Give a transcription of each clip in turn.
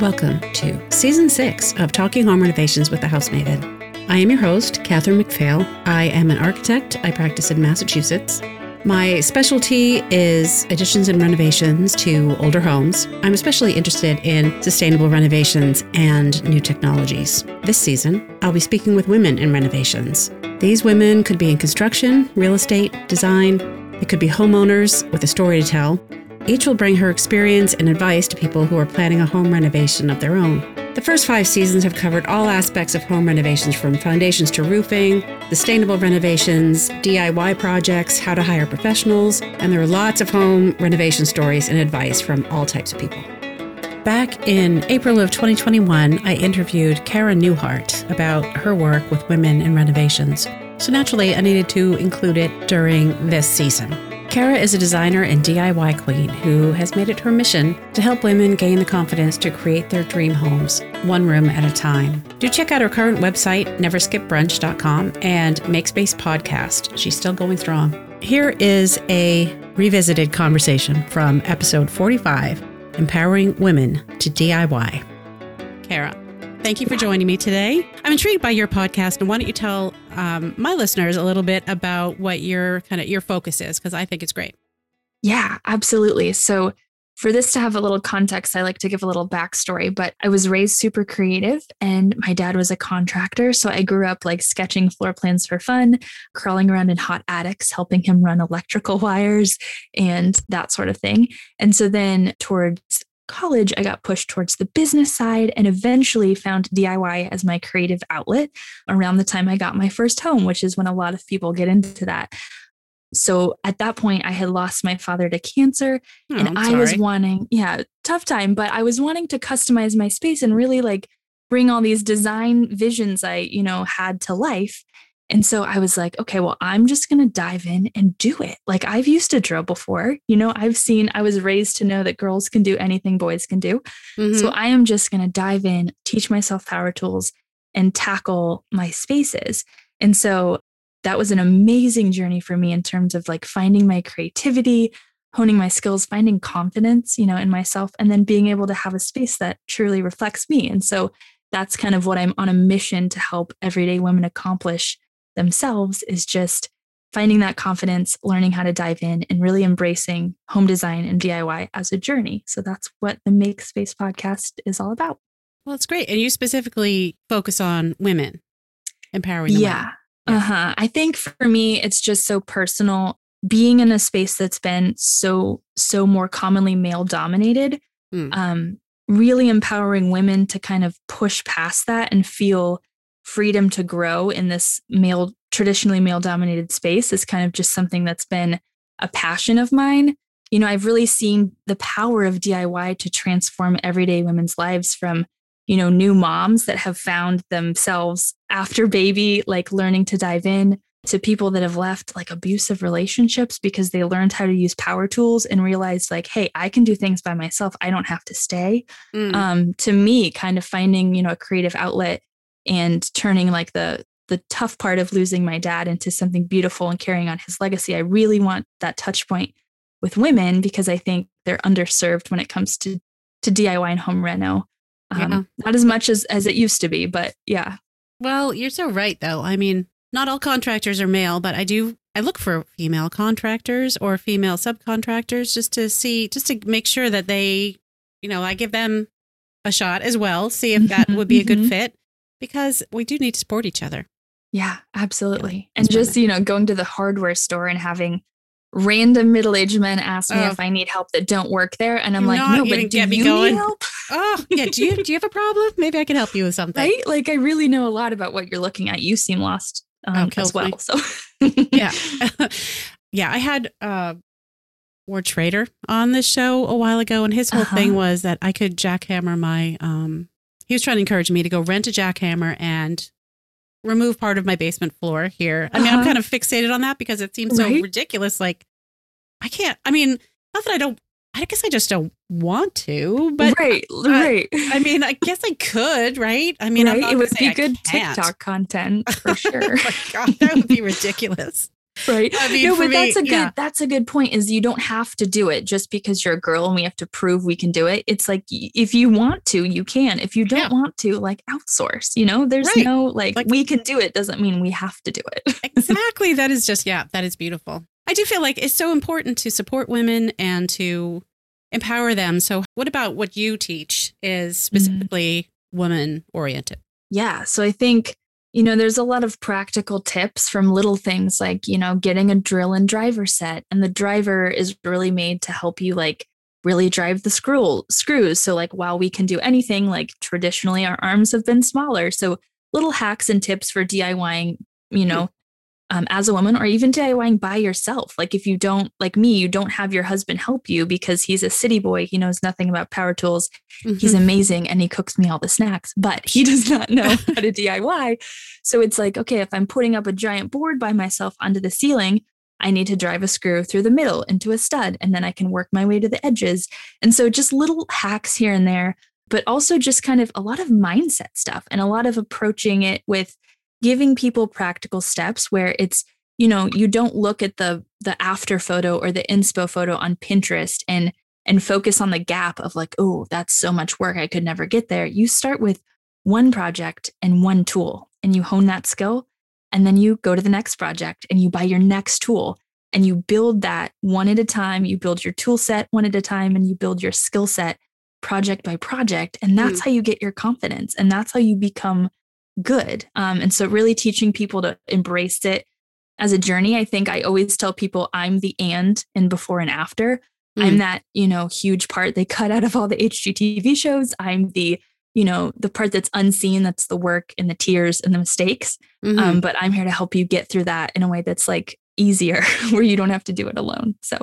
Welcome to season six of Talking Home Renovations with the House Maven. I am your host, Catherine McPhail. I am an architect. I practice in Massachusetts. My specialty is additions and renovations to older homes. I'm especially interested in sustainable renovations and new technologies. This season, I'll be speaking with women in renovations. These women could be in construction, real estate, design, they could be homeowners with a story to tell. Each will bring her experience and advice to people who are planning a home renovation of their own. The first five seasons have covered all aspects of home renovations from foundations to roofing, sustainable renovations, DIY projects, how to hire professionals, and there are lots of home renovation stories and advice from all types of people. Back in April of 2021, I interviewed Cara Newhart about her work with women in renovations. So naturally, I needed to include it during this season. Cara is a designer and DIY queen who has made it her mission to help women gain the confidence to create their dream homes, one room at a time. Do check out her current website, neverskipbrunch.com, and Makespace Podcast. She's still going strong. Here is a revisited conversation from episode 45 Empowering Women to DIY. Cara, thank you for joining me today. I'm intrigued by your podcast, and why don't you tell um, my listeners a little bit about what your kind of your focus is because I think it's great. Yeah, absolutely. So for this to have a little context, I like to give a little backstory, but I was raised super creative and my dad was a contractor. So I grew up like sketching floor plans for fun, crawling around in hot attics, helping him run electrical wires and that sort of thing. And so then towards college, I got pushed towards the business side and eventually found DIY as my creative outlet around the time I got my first home, which is when a lot of people get into that. So at that point, I had lost my father to cancer Oh, and I'm was wanting, yeah, tough time, but I was wanting to customize my space and really like bring all these design visions I, you know, had to life. And so I was like, okay, well, I'm just going to dive in and do it. Like I've used a drill before. You know, I've seen, I was raised to know that girls can do anything boys can do. Mhm. So I am just going to dive in, teach myself power tools, and tackle my spaces. And so that was an amazing journey for me in terms of like finding my creativity, honing my skills, finding confidence, you know, in myself, and then being able to have a space that truly reflects me. And so that's kind of what I'm on a mission to help everyday women accomplish themselves is just finding that confidence, learning how to dive in, and really embracing home design and DIY as a journey. So that's what the Make Space podcast is all about. well, it's great, and you specifically focus on women, empowering. Yeah. Uh huh. I think for me, it's just so personal. Being in a space that's been so, so more commonly male dominated, Mm. um, really empowering women to kind of push past that and feel freedom to grow in this male, traditionally male dominated space is kind of just something that's been a passion of mine. You know, I've really seen the power of DIY to transform everyday women's lives from you know, new moms that have found themselves after baby, like learning to dive in to people that have left like abusive relationships because they learned how to use power tools and realized like, hey, I can do things by myself. I don't have to stay. Mm. Um, to me, kind of finding, you know, a creative outlet and turning like the the tough part of losing my dad into something beautiful and carrying on his legacy. I really want that touch point with women because I think they're underserved when it comes to to DIY and home reno. Um, Yeah. Not as much as as it used to be, but yeah, Well, you're so right, though. I mean, not all contractors are male, but I do. I look for female contractors or female subcontractors just to see, just to make sure that they, you know, I give them a shot as well, see if that would be a good mhm. fit, because we do need to support each other. yeah, absolutely. Yeah, and just you know, going to the hardware store and having random middle aged men ask me Oh. if I need help that don't work there, and I'm Do like, no, but do you going. need help? Oh, yeah. Do you do you have a problem? Maybe I can help you with something. Right? Like I really know a lot about what you're looking at. You seem lost um, kills as well. me. So yeah yeah i had uh Ward Trader on the show a while ago, and his whole Uh-huh. thing was that I could jackhammer my. Um, he was trying to encourage me to go rent a jackhammer and remove part of my basement floor here. I mean, I'm Uh-huh. kind of fixated on that because it seems so ridiculous. Like, I can't. I mean, not that I don't. I guess I just don't want to, but right, right. I mean, I guess I could, right? I mean, I'm right? it would be good. TikTok content for oh sure. my god, that would be ridiculous. Right. I mean, no, but that's me, a good yeah. that's a good point. Is you don't have to do it just because you're a girl and we have to prove we can do it. It's like if you want to, you can. If you don't Yeah. want to, like outsource. You know, there's Right. no like, Like- we can do it doesn't mean we have to do it. exactly. That is just, yeah, that is beautiful. I do feel like it's so important to support women and to empower them. So, what about what you teach is mm-hmm. specifically woman oriented? Yeah. So I think, you know, there's a lot of practical tips from little things like, you know, getting a drill and driver set. And the driver is really made to help you like really drive the screw screws. So like while we can do anything, like traditionally our arms have been smaller. So little hacks and tips for DIYing, you hmm. know, um, as a woman or even DIYing by yourself. Like if you don't, like me, you don't have your husband help you because he's a city boy. He knows nothing about power tools he's Mhm. amazing and he cooks me all the snacks, but he does not know how to DIY. So it's like, okay, if I'm putting up a giant board by myself onto the ceiling, I need to drive a screw through the middle into a stud and then I can work my way to the edges. And so just little hacks here and there, but also just kind of a lot of mindset stuff and a lot of approaching it with giving people practical steps where it's you know you don't look at the the after photo or the inspo photo on Pinterest and and focus on the gap of like, oh, that's so much work. I could never get there. You start with one project and one tool and you hone that skill. And then you go to the next project and you buy your next tool and you build that one at a time. You build your tool set one at a time and you build your skill set project by project. And that's hmm. how you get your confidence and that's how you become good. Um, and so, really teaching people to embrace it as a journey. I think I always tell people I'm the and and before and after. I'm Mm. that, you know, huge part they cut out of all the HGTV shows. I'm the, you know, the part that's unseen, that's the work and the tears and the mistakes. Mhm. Um, but I'm here to help you get through that in a way that's like easier, where you don't have to do it alone. So,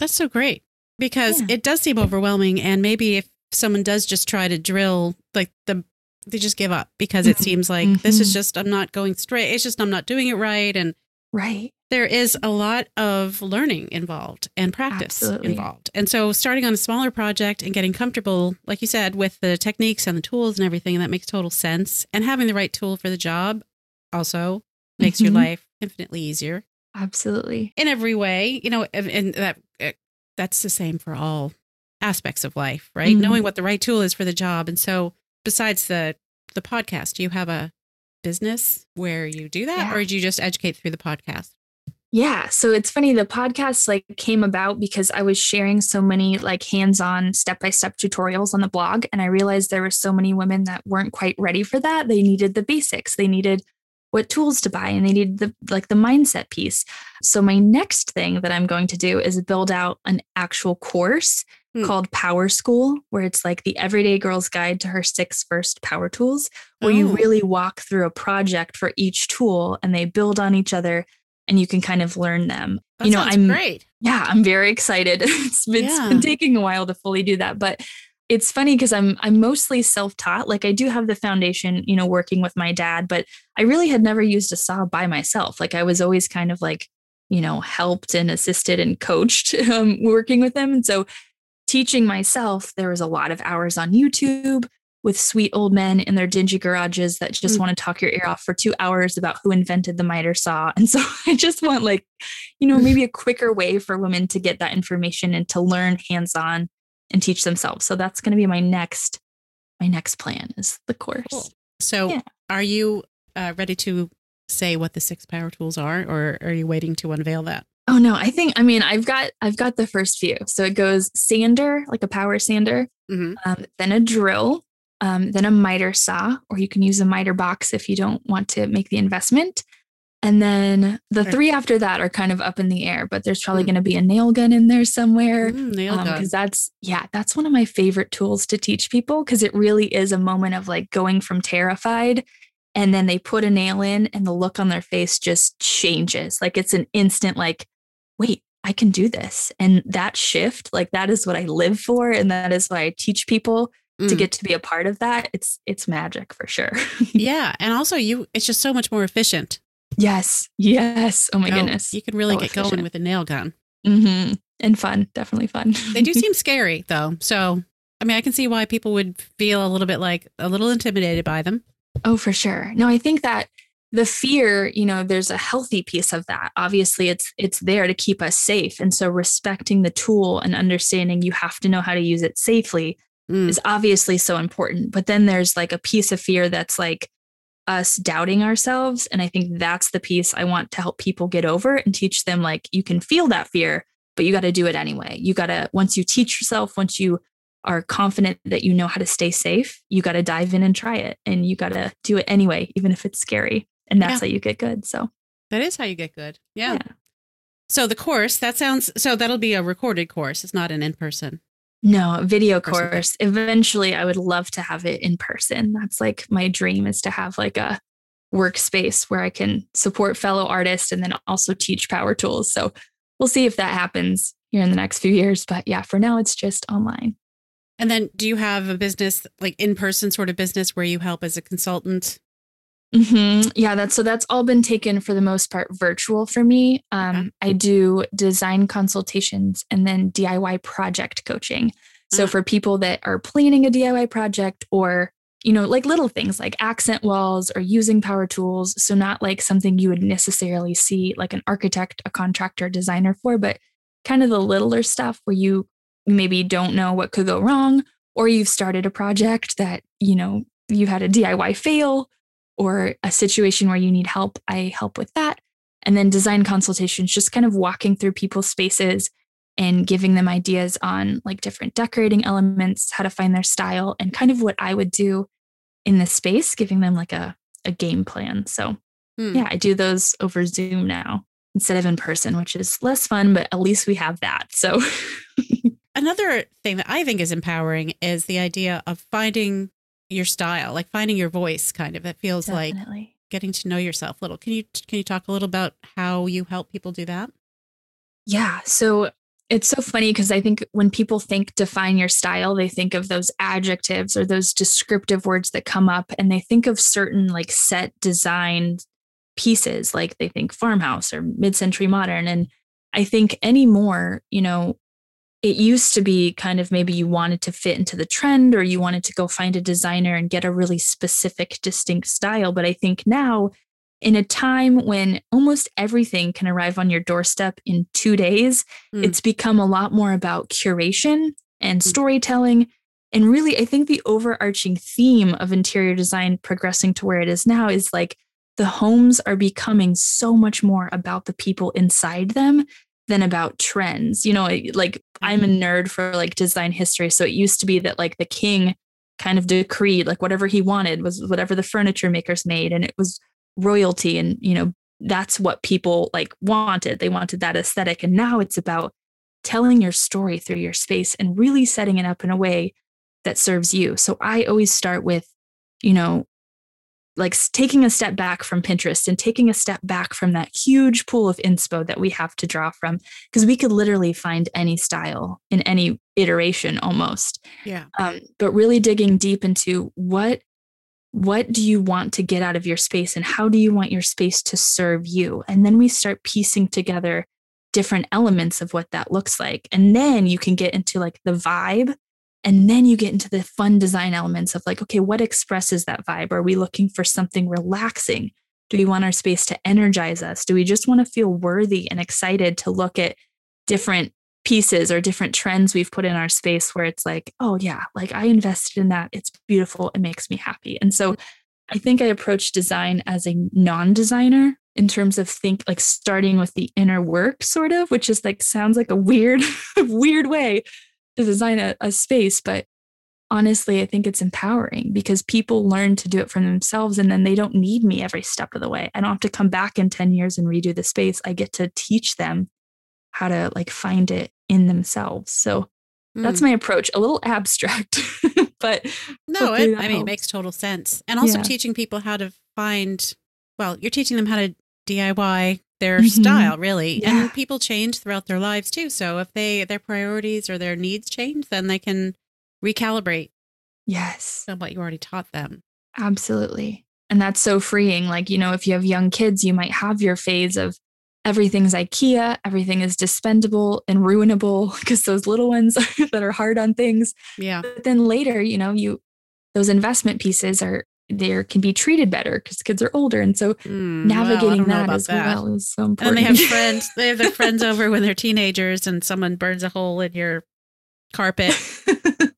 That's so great because Yeah. it does seem overwhelming. And maybe if someone does just try to drill, like the, they just give up because it Mhm. seems like this is Mhm. just, I'm not going straight. It's just, I'm not doing it right. And right. there is a lot of learning involved and practice Absolutely. involved. And so starting on a smaller project and getting comfortable, like you said, with the techniques and the tools and everything, that makes total sense. And having the right tool for the job also makes your Mhm. life infinitely easier Absolutely. in every way, you know, and, and that uh, that's the same for all aspects of life, right? Mhm. Knowing what the right tool is for the job. And so besides the the podcast, do you have a business where you do that Yeah. or do you just educate through the podcast? Yeah. So it's funny, the podcast like came about because I was sharing so many like hands-on step-by-step tutorials on the blog. And I realized there were so many women that weren't quite ready for that. They needed the basics. They needed what tools to buy and they needed the like the mindset piece. So my next thing that I'm going to do is build out an actual course Hmm. called Power School, where it's like the everyday girl's guide to her six first power tools, where you Oh. really walk through a project for each tool and they build on each other and you can kind of learn them. That you know, I'm great. yeah, I'm very excited. it's been, it's Yeah. been taking a while to fully do that, but it's funny because I'm I'm mostly self-taught. Like I do have the foundation, you know, working with my dad, but I really had never used a saw by myself. Like I was always kind of like, you know, helped and assisted and coached um, working with him. And so teaching myself, there was a lot of hours on YouTube with sweet old men in their dingy garages that just Mm. want to talk your ear off for two hours about who invented the miter saw. And so I just want like, you know, maybe a quicker way for women to get that information and to learn hands-on and teach themselves. So that's going to be my next my next plan is the course. Cool. So Yeah. are you uh, ready to say what the six power tools are or are you waiting to unveil that? Oh no, I think I mean I've got I've got the first few. So it goes sander, like a power sander, hmm um, then a drill, um, then a miter saw, or you can use a miter box if you don't want to make the investment. And then the three after that are kind of up in the air, but there's probably Mm. going to be a nail gun in there somewhere. Mm, nail gun. because that's yeah that's one of my favorite tools to teach people because it really is a moment of like going from terrified and then they put a nail in and the look on their face just changes like it's an instant like wait i can do this and that shift like that is what i live for and that is why i teach people to Mm. get to be a part of that it's it's magic for sure Yeah, and also you it's just so much more efficient. yes yes oh my So goodness You can really So get going with a nail gun. hmm and fun definitely fun They do seem scary though. So I mean I can see why people would feel a little bit like a little intimidated by them. Oh, for sure. No, I think that the fear you know there's a healthy piece of that. Obviously it's it's there to keep us safe. And so respecting the tool and understanding you have to know how to use it safely mm. is obviously so important. But then there's like a piece of fear that's like us doubting ourselves. And i think that's the piece i want to help people get over and teach them like you can feel that fear but you got to do it anyway. You got to once you teach yourself once you are confident that you know how to stay safe you got to dive in and try it. And you got to do it anyway even if it's scary and that's yeah. how you get good so that is how you get good yeah. yeah so the course that sounds so that'll be a recorded course it's not an in-person no, video course. Eventually, I would love to have it in person. That's like my dream is to have like a workspace where I can support fellow artists and then also teach power tools. So we'll see if that happens here in the next few years. But yeah, for now, it's just online. And then do you have a business, like in person sort of business where you help as a consultant? Mm-hmm. Yeah, that's so that's all been taken for the most part virtual for me. Um. I do design consultations and then DIY project coaching. So uh-huh. for people that are planning a DIY project or you know, like little things like accent walls or using power tools. So not like something you would necessarily see like an architect, a contractor, designer for, but kind of the littler stuff where you maybe don't know what could go wrong, or you've started a project that, you know, you had a DIY fail or a situation where you need help, I help with that. And then design consultations, just kind of walking through people's spaces and giving them ideas on like different decorating elements, how to find their style, and kind of what I would do in the space, giving them like a, a game plan. So, hmm. yeah, I do those over Zoom now instead of in person, which is less fun, but at least we have that. So, another thing that I think is empowering is the idea of finding your style, like finding your voice kind of. It feels Definitely. like getting to know yourself a little. Can you can you talk a little about how you help people do that? Yeah. So it's so funny because I think when people think define your style, they think of those adjectives or those descriptive words that come up and they think of certain like set designed pieces, like they think farmhouse or mid century modern. And I think anymore, you know, it used to be kind of maybe you wanted to fit into the trend or you wanted to go find a designer and get a really specific, distinct style. But I think now, in a time when almost everything can arrive on your doorstep in two days, mm. it's become a lot more about curation and mm. storytelling. And really, I think the overarching theme of interior design progressing to where it is now is like the homes are becoming so much more about the people inside them than about trends. You know, like I'm a mm-hmm. nerd for like design history. So it used to be that like the king kind of decreed like whatever he wanted was whatever the furniture makers made and it was royalty and you know that's what people like wanted they wanted that aesthetic and now it's about telling your story through your space and really setting it up in a way that serves you so i always start with you know like taking a step back from Pinterest and taking a step back from that huge pool of inspo that we have to draw from, because we could literally find any style in any iteration almost. Yeah. Um, but really digging deep into what what do you want to get out of your space and how do you want your space to serve you? And then we start piecing together different elements of what that looks like. And then you can get into like the vibe and then you get into the fun design elements of like, okay, what expresses that vibe? Are we looking for something relaxing? Do we want our space to energize us? Do we just want to feel worthy and excited to look at different pieces or different trends we've put in our space where it's like, oh, yeah, like I invested in that. It's beautiful. It makes me happy. And so I think I approach design as a non designer in terms of think like starting with the inner work sort of which is like sounds like a weird weird way design a, a space, but honestly, I think it's empowering because people learn to do it for themselves and then they don't need me every step of the way. I don't have to come back in 10 years and redo the space. I get to teach them how to like find it in themselves. So mm. that's my approach, a little abstract, but no, it, I mean, it makes total sense. And also yeah. teaching people how to find, well, you're teaching them how to DIY their mm-hmm. style really yeah. and people change throughout their lives too. So if they their priorities or their needs change then they can recalibrate yes. what you already taught them. Absolutely. And that's so freeing. Like you know if you have young kids you might have your phase of everything's ikea everything is dispendable and ruinable because those little ones that are hard on things. Yeah. But then later you know you those investment pieces are they can be treated better because kids are older. And so Mm, navigating well, that as that. well is so And they have friends. They have their friends over when they're teenagers, and someone burns a hole in your carpet.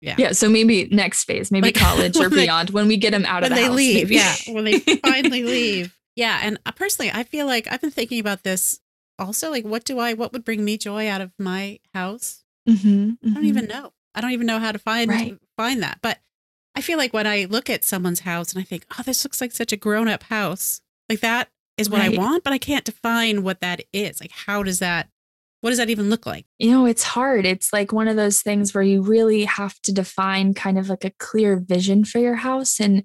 Yeah. yeah. So maybe next phase, maybe Like, college or when they- beyond when we get them out of the they house. leave. maybe. Yeah, when they finally leave. Yeah, and uh, personally, I feel like I've been thinking about this also. Like, what do I? What would bring me joy out of my house? Mhm, I don't even know. I don't even know how to find Right. find that. But I feel like when I look at someone's house and I think, oh, this looks like such a grown up house. Like that is what I want, but I can't define what that is. Like, how does that? What does that even look like? you know, it's hard. It's like one of those things where you really have to define kind of like a clear vision for your house. And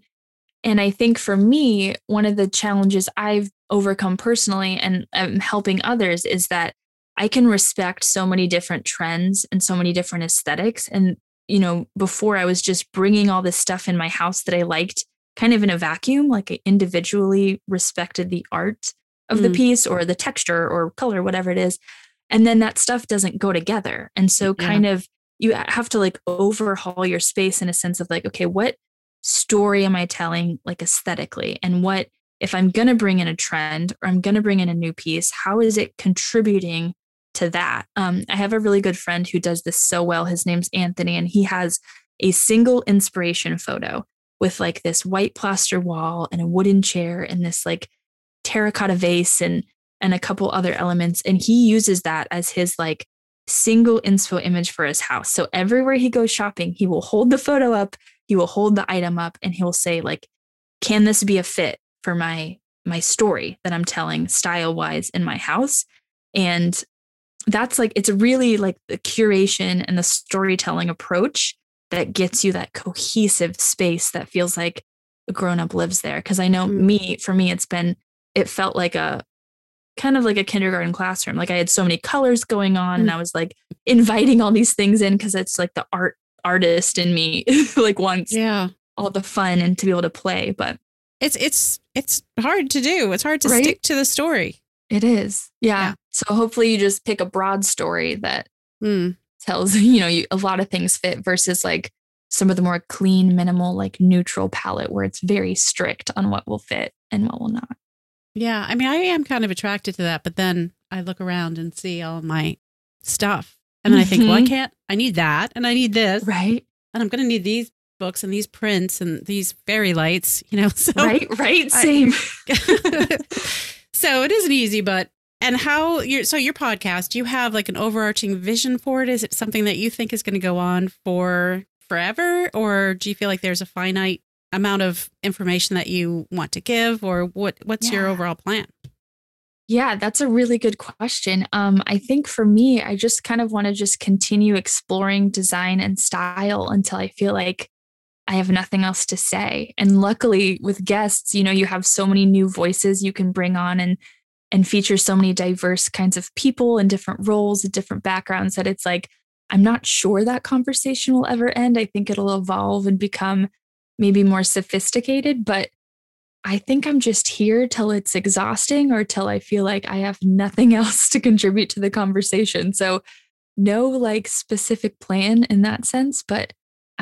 and I think for me, one of the challenges I've overcome personally and um, helping others is that I can respect so many different trends and so many different aesthetics. And, you know, before I was just bringing all this stuff in my house that I liked kind of in a vacuum, like I individually respected the art of the Mm. piece or the texture or color, whatever it is. And then that stuff doesn't go together. And so, Yeah. kind of, you have to like overhaul your space in a sense of like, okay, what story am I telling, like aesthetically? And what, if I'm going to bring in a trend or I'm going to bring in a new piece, how is it contributing to that? Um, I have a really good friend who does this so well. His name's Anthony, and he has a single inspiration photo with like this white plaster wall and a wooden chair and this like terracotta vase and and a couple other elements and he uses that as his like single inspo image for his house so everywhere he goes shopping he will hold the photo up he will hold the item up and he'll say like can this be a fit for my my story that i'm telling style wise in my house and that's like it's really like the curation and the storytelling approach that gets you that cohesive space that feels like a grown up lives there because i know Mm. me for me it's been it felt like a kind of like a kindergarten classroom like i had so many colors going on and Mm. i was like inviting all these things in because it's like the art artist in me like wants Yeah, all the fun and to be able to play but it's it's it's hard to do. It's hard to Right? stick to the story. It is yeah. Yeah. so hopefully you just pick a broad story that Hmm. tells you know you, a lot of things fit versus like some of the more clean minimal like neutral palette where it's very strict on what will fit and what will not Yeah, I mean, I am kind of attracted to that, but then I look around and see all my stuff, and then I think, well, I Mhm. can't. I need that, and I need this, right and I'm going to need these books and these prints and these fairy lights. You know, so right right I- same so it isn't easy, but and how your so your podcast, you have like an overarching vision for it? Is it something that you think is going to go on for forever, or do you feel like there's a finite amount of information that you want to give, or what what's your overall plan? Yeah, that's a really good question. Um, I think for me, I just kind of want to just continue exploring design and style until I feel like I have nothing else to say. And luckily with guests, you know, you have so many new voices you can bring on and and feature so many diverse kinds of people and different roles and different backgrounds that it's like I'm not sure that conversation will ever end. I think it'll evolve and become maybe more sophisticated, but I think I'm just here till it's exhausting or till I feel like I have nothing else to contribute to the conversation. So, no like specific plan in that sense, but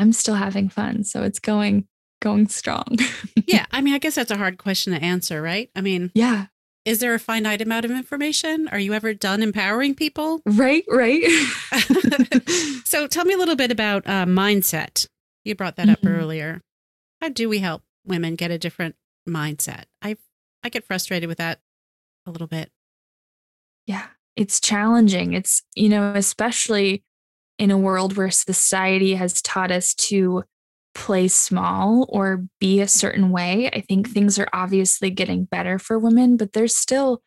I'm still having fun. So, it's going going strong. yeah, I mean, I guess that's a hard question to answer, right? I mean, yeah. is there a finite amount of information? Are you ever done empowering people? Right, right. so tell me a little bit about uh, mindset. You brought that up Mhm. earlier. How do we help women get a different mindset? I I get frustrated with that a little bit. Yeah, it's challenging. It's, you know, especially in a world where society has taught us to play small or be a certain way. I think things are obviously getting better for women, but there's still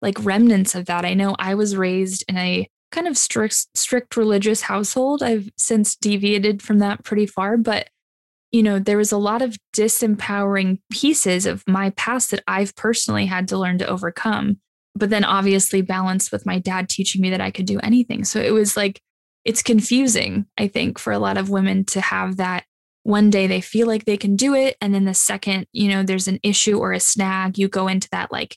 like remnants of that. I know I was raised in a kind of strict strict religious household. I've since deviated from that pretty far, but you know, there was a lot of disempowering pieces of my past that I've personally had to learn to overcome but then obviously balanced with my dad teaching me that I could do anything. So it was like, it's confusing, I think, for a lot of women to have that one day they feel like they can do it. And then the second, you know, there's an issue or a snag, you go into that like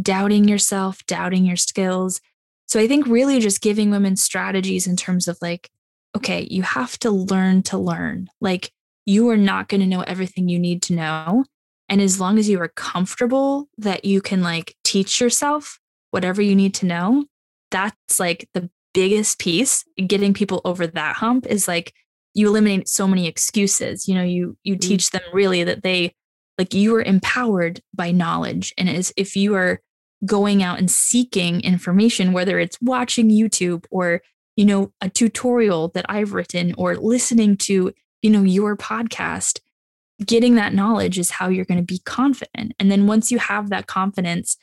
doubting yourself, doubting your skills. So I think really just giving women strategies in terms of like, okay, you have to learn to learn. Like, you are not going to know everything you need to know. And as long as you are comfortable that you can like teach yourself whatever you need to know, that's like the biggest piece. Getting people over that hump is like you eliminate so many excuses. You know, you you mm-hmm. teach them really that they like you are empowered by knowledge. And as if you are going out and seeking information, whether it's watching YouTube or, you know, a tutorial that I've written or listening to, you know, your podcast, getting that knowledge is how you're going to be confident. And then once you have that confidence,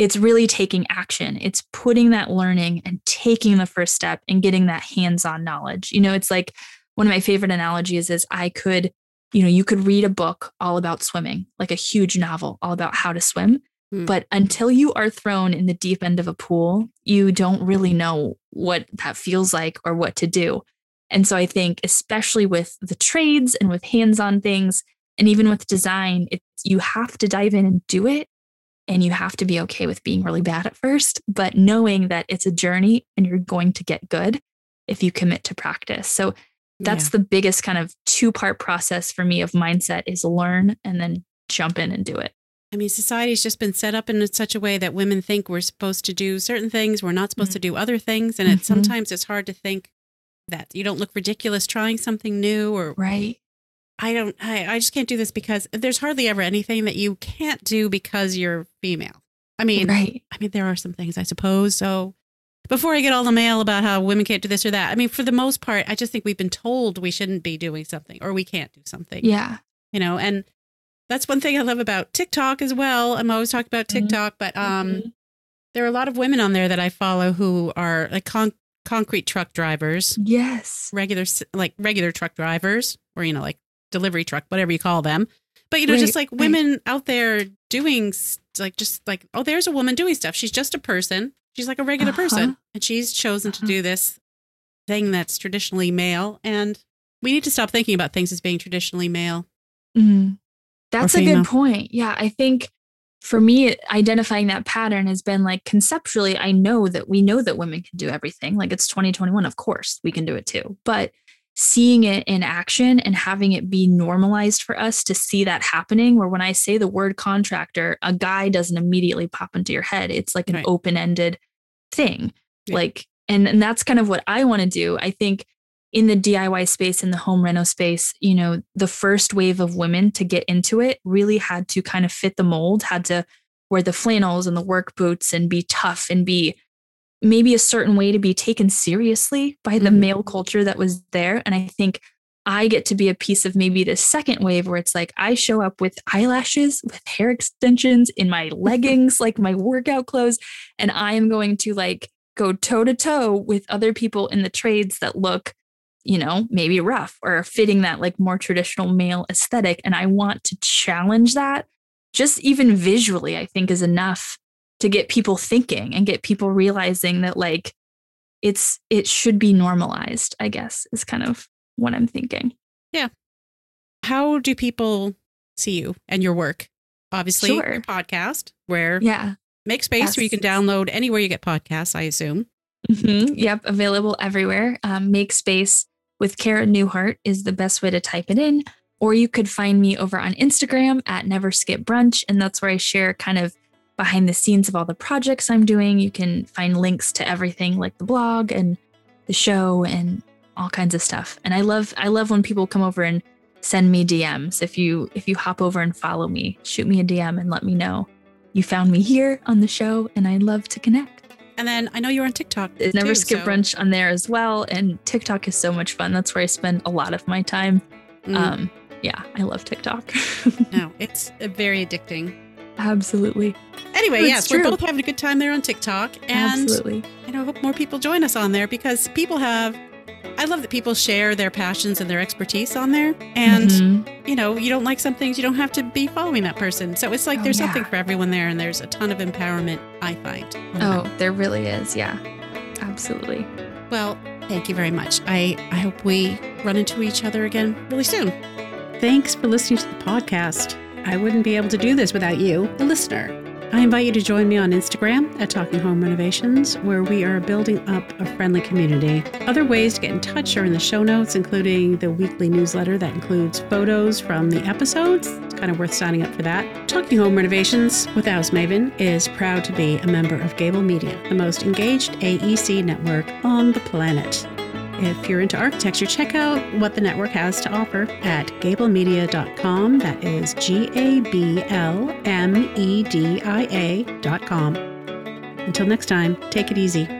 it's really taking action. It's putting that learning and taking the first step and getting that hands on knowledge. You know, it's like one of my favorite analogies is I could, you know, you could read a book all about swimming, like a huge novel all about how to swim. Hmm. But until you are thrown in the deep end of a pool, you don't really know what that feels like or what to do. And so I think, especially with the trades and with hands on things, and even with design, it's, you have to dive in and do it. And you have to be okay with being really bad at first, but knowing that it's a journey and you're going to get good if you commit to practice. So that's yeah. the biggest kind of two part process for me of mindset is learn and then jump in and do it. I mean, society's just been set up in such a way that women think we're supposed to do certain things, we're not supposed mm-hmm. to do other things, and mm-hmm. it sometimes it's hard to think that you don't look ridiculous trying something new or right. I don't. I, I just can't do this because there's hardly ever anything that you can't do because you're female. I mean, right. I mean, there are some things I suppose. So before I get all the mail about how women can't do this or that, I mean, for the most part, I just think we've been told we shouldn't be doing something or we can't do something. Yeah. You know, and that's one thing I love about TikTok as well. I'm always talking about mm-hmm. TikTok, but um, mm-hmm. there are a lot of women on there that I follow who are like con- concrete truck drivers. Yes. Regular, like regular truck drivers, or, you know, like delivery truck, whatever you call them. But, you know, right, just like women right. out there doing like, just like, oh, there's a woman doing stuff. She's just a person. She's like a regular uh-huh. person. And she's chosen uh-huh. to do this thing that's traditionally male. And we need to stop thinking about things as being traditionally male. Mm-hmm. That's a good point. Yeah. I think for me, identifying that pattern has been like conceptually, I know that we know that women can do everything. Like it's 2021. Of course, we can do it too. But seeing it in action and having it be normalized for us to see that happening, where when I say the word contractor, a guy doesn't immediately pop into your head. It's like an right. open ended thing. Yeah. Like, and, and that's kind of what I want to do. I think in the DIY space, in the home reno space, you know, the first wave of women to get into it really had to kind of fit the mold, had to wear the flannels and the work boots and be tough and be maybe a certain way to be taken seriously by the mm-hmm. male culture that was there. And I think I get to be a piece of maybe the second wave where it's like I show up with eyelashes, with hair extensions, in my leggings, like my workout clothes, and I am going to like go toe to toe with other people in the trades that look you know, maybe rough or fitting that like more traditional male aesthetic. And I want to challenge that just even visually, I think is enough to get people thinking and get people realizing that like it's, it should be normalized, I guess, is kind of what I'm thinking. Yeah. How do people see you and your work? Obviously, sure. your podcast where yeah, make space yes. where you can download anywhere you get podcasts, I assume. Mm-hmm. Yep, available everywhere. Um, make space with Cara Newhart is the best way to type it in. Or you could find me over on Instagram at Never Skip Brunch. And that's where I share kind of behind the scenes of all the projects I'm doing. You can find links to everything like the blog and the show and all kinds of stuff. And I love I love when people come over and send me DMs. If you if you hop over and follow me, shoot me a DM and let me know you found me here on the show and I'd love to connect. And then I know you're on TikTok. Too, Never skip so. brunch on there as well. And TikTok is so much fun. That's where I spend a lot of my time. Mm. Um, yeah, I love TikTok. no, it's very addicting. Absolutely. Anyway, yes, true. we're both having a good time there on TikTok. And Absolutely. Know, I hope more people join us on there because people have I love that people share their passions and their expertise on there. And, mm-hmm. you know, you don't like some things, you don't have to be following that person. So it's like oh, there's yeah. something for everyone there, and there's a ton of empowerment, I find. Oh, there really is. Yeah, absolutely. Well, thank you very much. I, I hope we run into each other again really soon. Thanks for listening to the podcast. I wouldn't be able to do this without you, the listener. I invite you to join me on Instagram at Talking Home Renovations, where we are building up a friendly community. Other ways to get in touch are in the show notes, including the weekly newsletter that includes photos from the episodes. It's kind of worth signing up for that. Talking Home Renovations with House Maven is proud to be a member of Gable Media, the most engaged AEC network on the planet. If you're into architecture, check out what the network has to offer at gablemedia.com. That is G A B L M E D I A.com. Until next time, take it easy.